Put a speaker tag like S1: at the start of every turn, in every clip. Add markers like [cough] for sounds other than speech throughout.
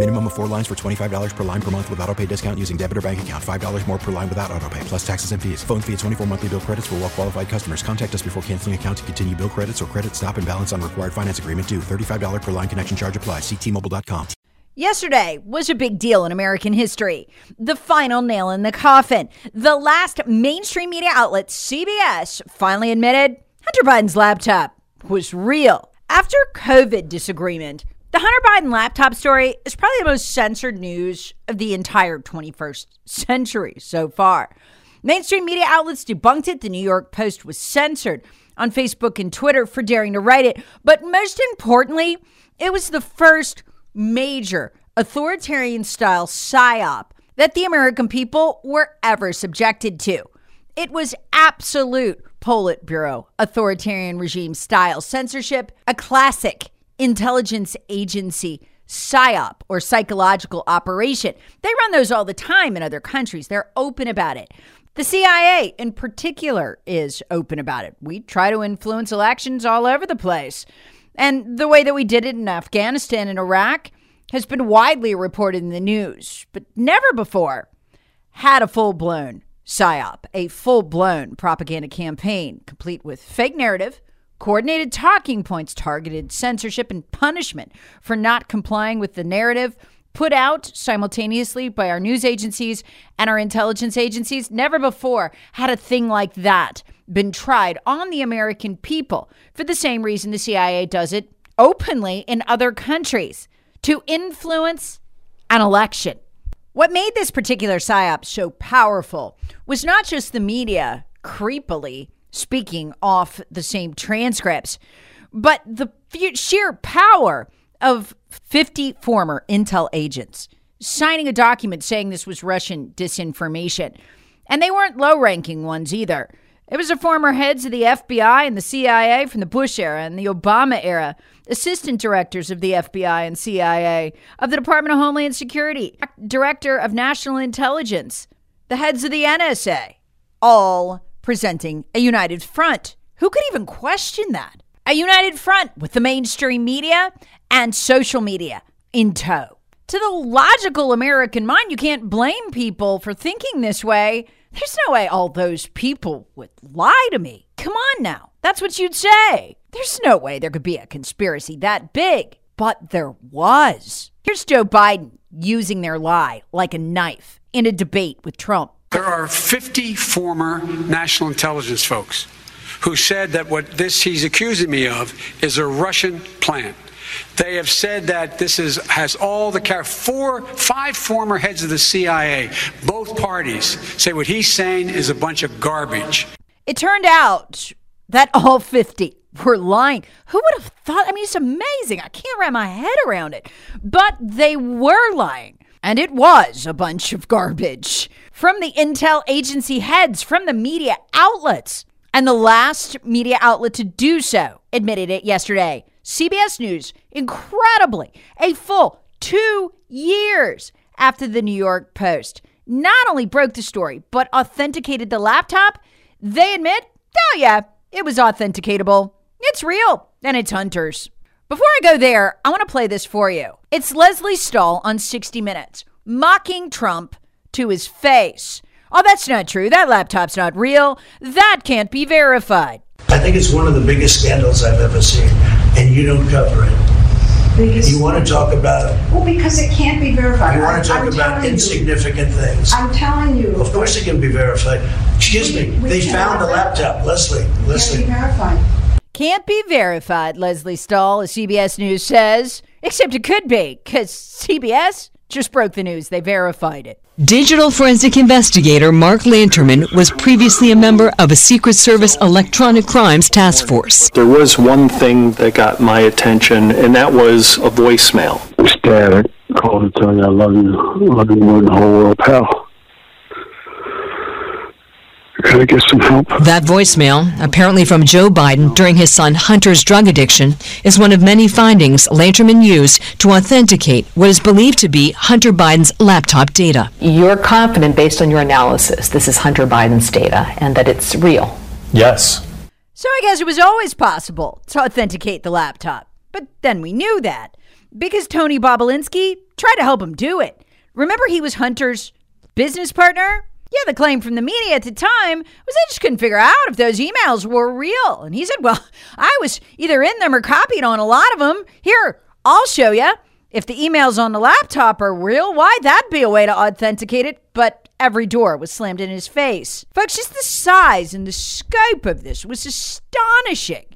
S1: Minimum of four lines for $25 per line per month with auto pay discount using debit or bank account. $5 more per line without auto pay, plus taxes and fees. Phone fee at 24 monthly bill credits for well qualified customers. Contact us before canceling account to continue bill credits or credit stop and balance on required finance agreement due. $35 per line connection charge applies. Ctmobile.com.
S2: Yesterday was a big deal in American history. The final nail in the coffin. The last mainstream media outlet, CBS, finally admitted Hunter Biden's laptop was real. After COVID disagreement, the Hunter Biden laptop story is probably the most censored news of the entire 21st century so far. Mainstream media outlets debunked it. The New York Post was censored on Facebook and Twitter for daring to write it. But most importantly, it was the first major authoritarian style psyop that the American people were ever subjected to. It was absolute Politburo authoritarian regime style censorship, a classic intelligence agency psyop or psychological operation. They run those all the time in other countries. They're open about it. The CIA, in particular, is open about it. We try to influence elections all over the place. And the way that we did it in Afghanistan and Iraq has been widely reported in the news, but never before had a full blown PSYOP, a full blown propaganda campaign, complete with fake narrative, coordinated talking points, targeted censorship, and punishment for not complying with the narrative put out simultaneously by our news agencies and our intelligence agencies. Never before had a thing like that been tried on the American people for the same reason the CIA does it openly in other countries to influence an election. What made this particular PSYOP so powerful was not just the media creepily speaking off the same transcripts, but the sheer power of 50 former intel agents signing a document saying this was Russian disinformation. And they weren't low ranking ones either. It was the former heads of the FBI and the CIA from the Bush era and the Obama era, assistant directors of the FBI and CIA, of the Department of Homeland Security, director of national intelligence, the heads of the NSA, all presenting a united front. Who could even question that? A united front with the mainstream media and social media in tow. To the logical American mind, you can't blame people for thinking this way. There's no way all those people would lie to me. Come on now. That's what you'd say. There's no way there could be a conspiracy that big. But there was. Here's Joe Biden using their lie like a knife in a debate with Trump.
S3: There are 50 former national intelligence folks who said that what this he's accusing me of is a Russian plan. They have said that this is has all the care. Four, five former heads of the CIA, both parties, say what he's saying is a bunch of garbage.
S2: It turned out that all 50 were lying. Who would have thought? I mean, it's amazing. I can't wrap my head around it. But they were lying. And it was a bunch of garbage from the intel agency heads, from the media outlets. And the last media outlet to do so admitted it yesterday. CBS News, incredibly, a full two years after the New York Post not only broke the story, but authenticated the laptop. They admit, oh, yeah, it was authenticatable. It's real, and it's Hunter's. Before I go there, I want to play this for you. It's Lesley Stahl on 60 Minutes, mocking Trump to his face. Oh, that's not true. That laptop's not real. That can't be verified.
S4: I think it's one of the biggest scandals I've ever seen, and you don't cover it.
S5: Biggest,
S4: You want to talk about
S5: well, because it can't be verified.
S4: you want to talk
S5: I'm
S4: about
S5: telling you.
S4: insignificant things.
S5: I'm telling you.
S4: Of course, it can be verified. Excuse me.
S5: We- we
S4: They found the
S5: verify.
S4: laptop, Lesley. Lesley.
S5: Can't be verified.
S2: Can't be verified, Lesley Stahl, as CBS News says. Except it could be, because CBS just broke the news. They verified it.
S6: Digital forensic investigator Mark Lanterman was previously a member of a Secret Service electronic crimes task force.
S7: There was one thing that got my attention, and that was a voicemail.
S8: Dad, I called to tell you I love you. love you more than the whole world, pal. Gotta get some help.
S6: That voicemail, apparently from Joe Biden during his son Hunter's drug addiction, is one of many findings Lanterman used to authenticate what is believed to be Hunter Biden's laptop data.
S9: You're confident, based on your analysis, this is Hunter Biden's data and that it's real?
S7: Yes.
S2: So I guess it was always possible to authenticate the laptop. But then we knew that because Tony Bobulinski tried to help him do it. Remember, he was Hunter's business partner? Yeah, the claim from the media at the time was they just couldn't figure out if those emails were real. And he said, Well, [laughs] I was either in them or copied on a lot of them. Here, I'll show you. If the emails on the laptop are real, why, that'd be a way to authenticate it. But every door was slammed in his face. Folks, just the size and the scope of this was astonishing.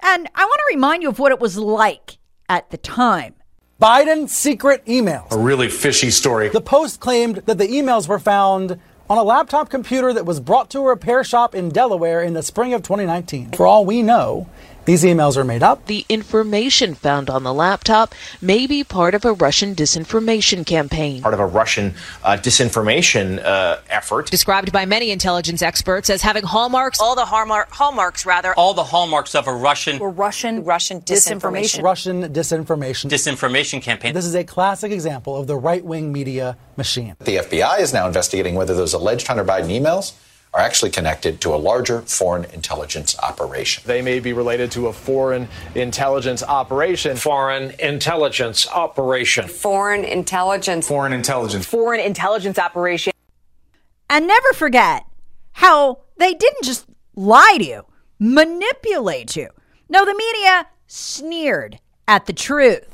S2: And I want to remind you of what it was like at the time.
S10: Biden secret emails.
S11: A really fishy story.
S10: The Post claimed that the emails were found on a laptop computer that was brought to a repair shop in Delaware in the spring of 2019. For all we know, these emails are made up.
S12: The information found on the laptop may be part of a Russian disinformation campaign.
S13: Part of a Russian uh, disinformation uh, effort.
S14: Described by many intelligence experts as having hallmarks,
S15: all the hallmark, hallmarks rather,
S16: all the hallmarks of a Russian
S15: or Russian Russian disinformation.
S10: Russian disinformation.
S16: Disinformation campaign.
S10: This is a classic example of the right-wing media machine.
S17: The FBI is now investigating whether those alleged Hunter Biden emails are actually connected to a larger foreign intelligence operation.
S18: They may be related to a foreign intelligence operation.
S19: Foreign intelligence operation.
S15: Foreign intelligence.
S17: Foreign intelligence.
S15: Foreign intelligence operation.
S2: And never forget how they didn't just lie to you, manipulate you. No, the media sneered at the truth,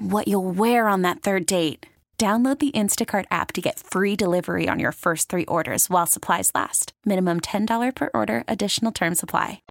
S20: what you'll wear on that third date. Download the Instacart app to get free delivery on your first three orders while supplies last. Minimum $10 per order, additional term supply.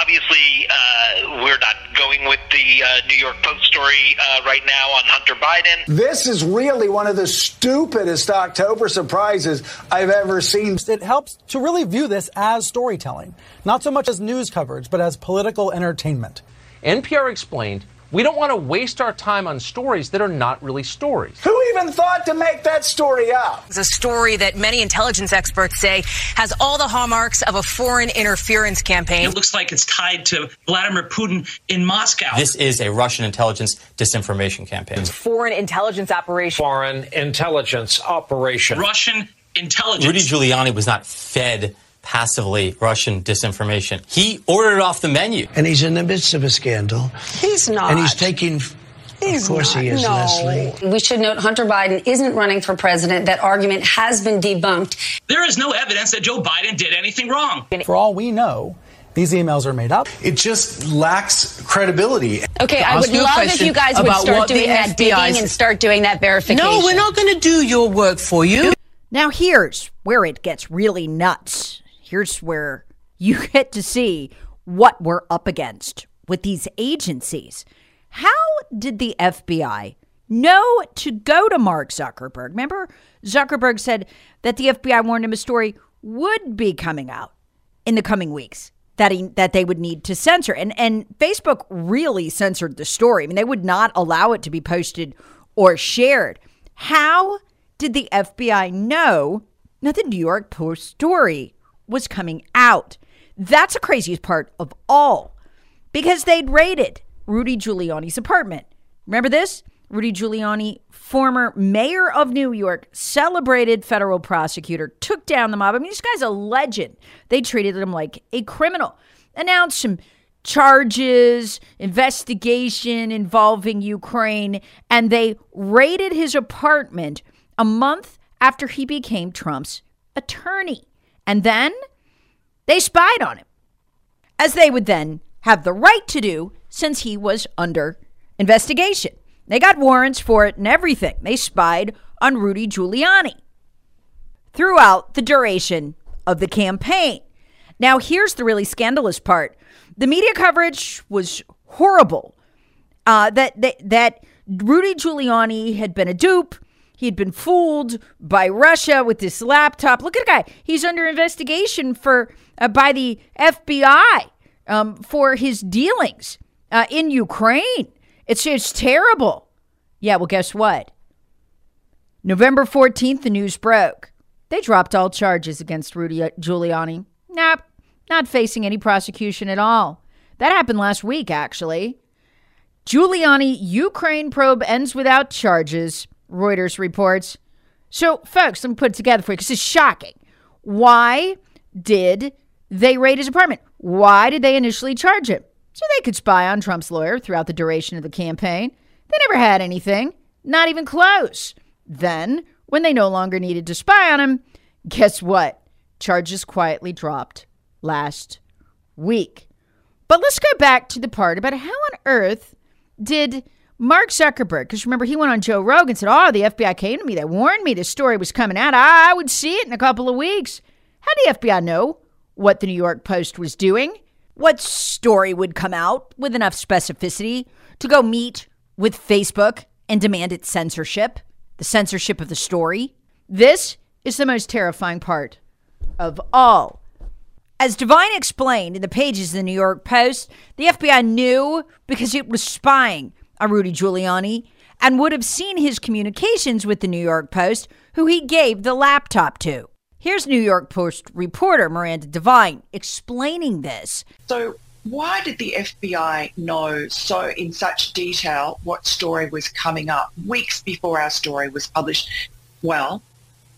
S21: Obviously, uh, we're not going with the uh, New York Post story uh, right now on Hunter Biden.
S22: This is really one of the stupidest October surprises I've ever seen.
S10: It helps to really view this as storytelling, not so much as news coverage, but as political entertainment.
S23: NPR explained we don't want to waste our time on stories that are not really stories.
S22: Who even thought to make that story up?
S15: It's a story that many intelligence experts say has all the hallmarks of a foreign interference campaign.
S24: It looks like it's tied to Vladimir Putin in Moscow.
S16: This is a Russian intelligence disinformation campaign.
S15: It's foreign intelligence operation.
S19: Foreign intelligence operation.
S24: Russian intelligence.
S16: Rudy Giuliani was not fed passively Russian disinformation. He ordered it off the menu.
S25: And he's in the midst of a scandal.
S15: He's not.
S25: And he's taking.
S15: He's
S25: of course
S15: not.
S25: he is,
S15: no.
S25: Lesley.
S5: We should note Hunter Biden isn't running for president. That argument has been debunked.
S24: There is no evidence that Joe Biden did anything wrong.
S10: For all we know, these emails are made up.
S26: It just lacks credibility.
S5: Okay, I would love if you guys would start doing that digging and start doing that verification.
S25: No, we're not going to do your work for you.
S2: Now, here's where it gets really nuts. Here's where you [laughs] get to see what we're up against with these agencies. How did the FBI know to go to Mark Zuckerberg? Remember, Zuckerberg said that the FBI warned him a story would be coming out in the coming weeks that he, that they would need to censor. And and Facebook really censored the story. I mean, they would not allow it to be posted or shared. How did the FBI know that the New York Post story was coming out? That's the craziest part of all because they'd raided Rudy Giuliani's apartment. Remember this? Rudy Giuliani, former mayor of New York, celebrated federal prosecutor, took down the mob. I mean, this guy's a legend. They treated him like a criminal, announced some charges, investigation involving Ukraine, and they raided his apartment a month after he became Trump's attorney. And then they spied on him, as they would then have the right to do since he was under investigation. They got warrants for it and everything. They spied on Rudy Giuliani throughout the duration of the campaign. Now, here's the really scandalous part the media coverage was horrible. Uh, that, that, that Rudy Giuliani had been a dupe. He had been fooled by Russia with this laptop. Look at a guy. He's under investigation for uh, by the FBI um, for his dealings uh, in Ukraine. It's just terrible. Yeah, well, guess what? November 14th, the news broke. They dropped all charges against Rudy Giuliani. Nope, not facing any prosecution at all. That happened last week, actually. Giuliani Ukraine probe ends without charges, Reuters reports. So, folks, let me put it together for you because it's shocking. Why did they raid his apartment? Why did they initially charge him? So they could spy on Trump's lawyer throughout the duration of the campaign. They never had anything, not even close. Then, when they no longer needed to spy on him, guess what? Charges quietly dropped last week. But let's go back to the part about how on earth did Mark Zuckerberg, because remember, he went on Joe Rogan and said, Oh, the FBI came to me. They warned me this story was coming out. I would see it in a couple of weeks. How did the FBI know what the New York Post was doing? What story would come out with enough specificity to go meet with Facebook and demand its censorship, the censorship of the story? This is the most terrifying part of all. As Devine explained in the pages of the New York Post, the FBI knew because it was spying on Rudy Giuliani and would have seen his communications with the New York Post, who he gave the laptop to. Here's New York Post reporter Miranda Devine explaining this.
S27: So, why did the FBI know so in such detail what story was coming up weeks before our story was published? Well,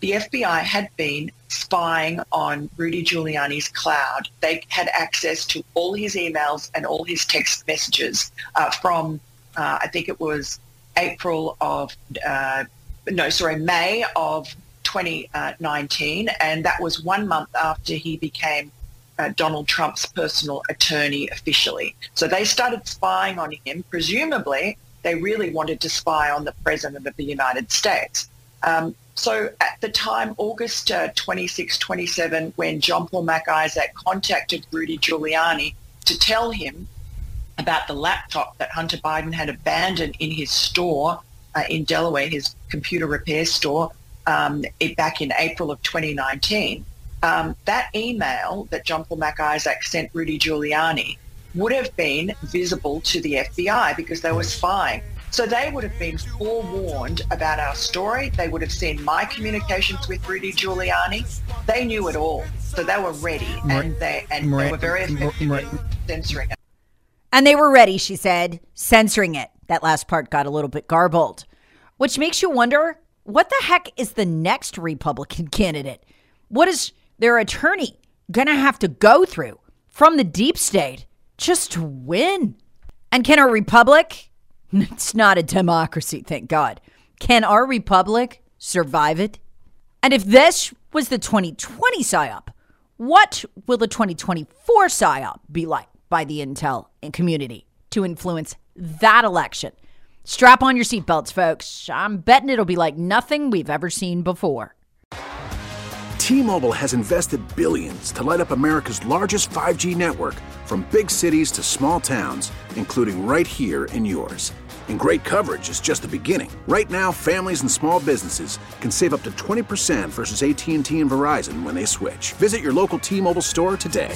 S27: the FBI had been spying on Rudy Giuliani's cloud. They had access to all his emails and all his text messages uh, from, uh, I think it was April of, uh, no, sorry, May of 2019, and that was one month after he became uh, Donald Trump's personal attorney officially. So they started spying on him. Presumably, they really wanted to spy on the President of the United States. Um, so at the time, August uh, 26, 27, when John Paul Mac Isaac contacted Rudy Giuliani to tell him about the laptop that Hunter Biden had abandoned in his store uh, in Delaware, his computer repair store, um, it, back in April of 2019, um, that email that John Paul Mac Isaac sent Rudy Giuliani would have been visible to the FBI because they were spying. So they would have been forewarned about our story. They would have seen my communications with Rudy Giuliani. They knew it all. So they were ready and they and they were very effective in censoring.
S2: And they were ready, she said, censoring it. That last part got a little bit garbled, which makes you wonder what the heck is the next Republican [laughs] candidate? What is their attorney going to have to go through from the deep state just to win? And can our republic, [laughs] it's not a democracy, thank God, can our republic survive it? And if this was the 2020 PSYOP, what will the 2024 PSYOP be like by the intel community to influence that election? Strap on your seatbelts, folks. I'm betting it'll be like nothing we've ever seen before.
S28: T Mobile has invested billions to light up America's largest 5G network from big cities to small towns, including right here in yours. And great coverage is just the beginning. Right now, families and small businesses can save up to 20% versus AT&T and Verizon when they switch. Visit your local T-Mobile store today.